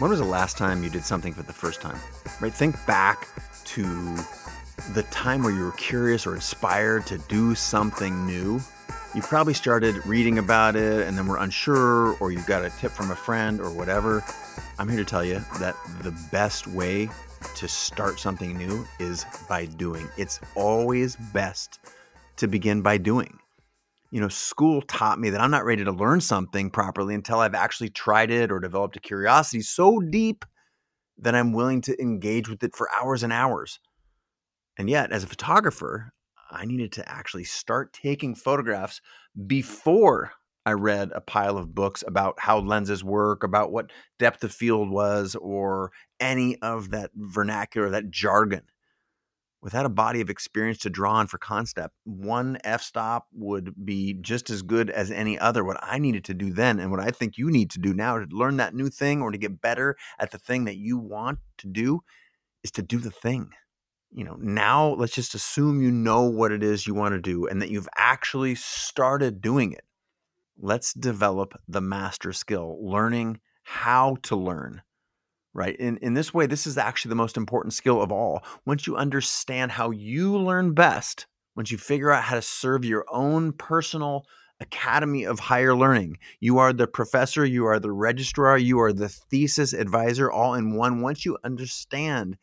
When was the last time you did something for the first time? Right? Think back to the time where you were curious or inspired to do something new. You probably started reading about it and then were unsure, or you got a tip from a friend or whatever. I'm here to tell you that the best way to start something new is by doing. It's always best to begin by doing you know, school taught me that I'm not ready to learn something properly until I've actually tried it or developed a curiosity so deep that I'm willing to engage with it for hours and hours. And yet, as a photographer, I needed to actually start taking photographs before I read a pile of books about how lenses work, about what depth of field was, or any of that vernacular, that jargon without a body of experience to draw on for concept, one f stop would be just as good as any other. What I needed to do then, and what I think you need to do now to learn that new thing or to get better at the thing that you want to do, is to do the thing. You know, now let's just assume you know what it is you want to do and that you've actually started doing it. Let's develop the master skill, learning how to learn right? In, in this way, this is actually the most important skill of all. Once you understand how you learn best, once you figure out how to serve your own personal academy of higher learning, you are the professor, you are the registrar, you are the thesis advisor all in one. Once you understand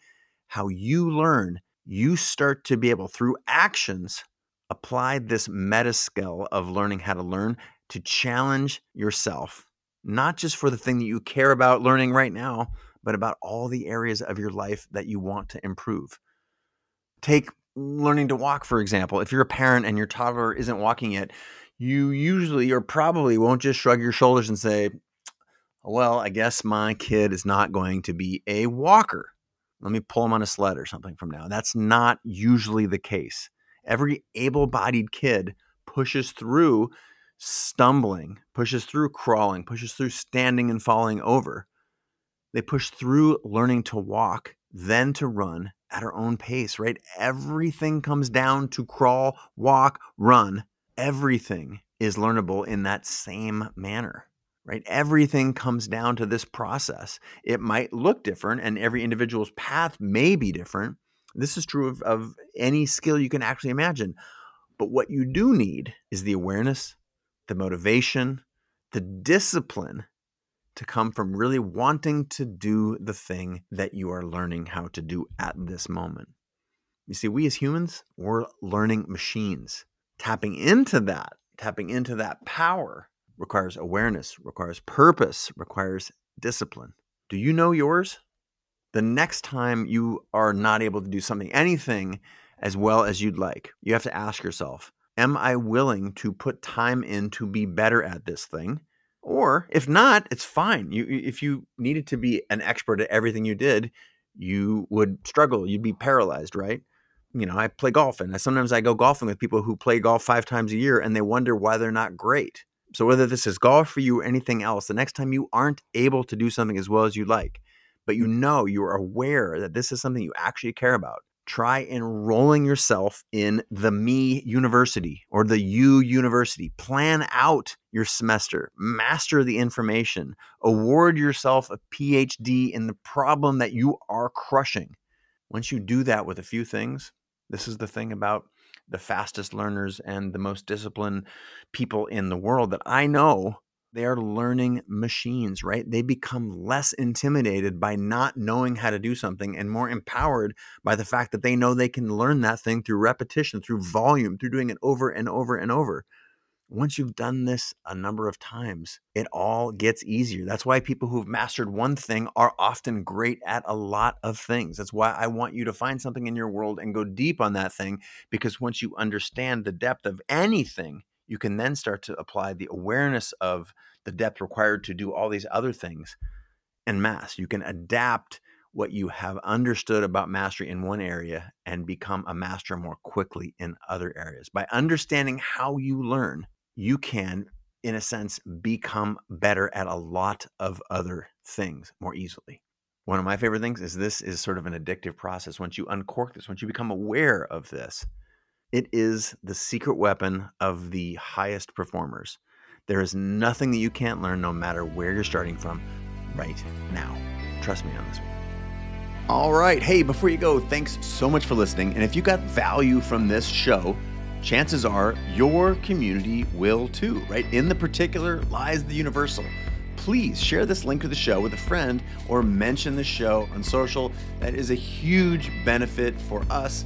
how you learn, you start to be able, through actions, apply this meta skill of learning how to learn to challenge yourself, not just for the thing that you care about learning right now, but about all the areas of your life that you want to improve. Take learning to walk, for example. If you're a parent and your toddler isn't walking yet, you usually or probably won't just shrug your shoulders and say, Well, I guess my kid is not going to be a walker. Let me pull him on a sled or something from now. That's not usually the case. Every able bodied kid pushes through stumbling, pushes through crawling, pushes through standing and falling over. They push through learning to walk, then to run at our own pace, right? Everything comes down to crawl, walk, run. Everything is learnable in that same manner, right? Everything comes down to this process. It might look different, and every individual's path may be different. This is true of, of any skill you can actually imagine. But what you do need is the awareness, the motivation, the discipline to come from really wanting to do the thing that you are learning how to do at this moment. You see, we as humans, we're learning machines. Tapping into that, tapping into that power requires awareness, requires purpose, requires discipline. Do you know yours? The next time you are not able to do something, anything as well as you'd like, you have to ask yourself, am I willing to put time in to be better at this thing? Or if not, it's fine. You if you needed to be an expert at everything you did, you would struggle. You'd be paralyzed, right? You know, I play golf and sometimes I go golfing with people who play golf 5 times a year and they wonder why they're not great. So whether this is golf for you or anything else, the next time you aren't able to do something as well as you'd like, but you mm. know you are aware that this is something you actually care about, try enrolling yourself in the Me University or the You University. Plan out your semester, master the information, award yourself a PhD in the problem that you are crushing. Once you do that with a few things, this is the thing about the fastest learners and the most disciplined people in the world that I know they are learning machines, right? They become less intimidated by not knowing how to do something and more empowered by the fact that they know they can learn that thing through repetition, through volume, through doing it over and over and over. Once you've done this a number of times, it all gets easier. That's why people who've mastered one thing are often great at a lot of things. That's why I want you to find something in your world and go deep on that thing because once you understand the depth of anything, you can then start to apply the awareness of the depth required to do all these other things in mass. You can adapt what you have understood about mastery in one area and become a master more quickly in other areas. By understanding how you learn, you can, in a sense, become better at a lot of other things more easily. One of my favorite things is this is sort of an addictive process. Once you uncork this, once you become aware of this, it is the secret weapon of the highest performers. There is nothing that you can't learn, no matter where you're starting from, right now. Trust me on this one. All right. Hey, before you go, thanks so much for listening. And if you got value from this show, chances are your community will too, right? In the particular lies the universal. Please share this link to the show with a friend or mention the show on social. That is a huge benefit for us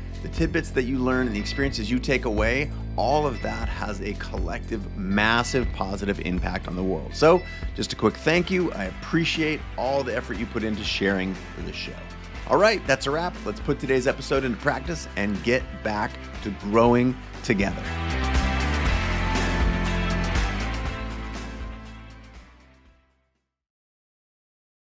the tidbits that you learn and the experiences you take away, all of that has a collective, massive positive impact on the world. So, just a quick thank you. I appreciate all the effort you put into sharing for this show. All right, that's a wrap. Let's put today's episode into practice and get back to growing together.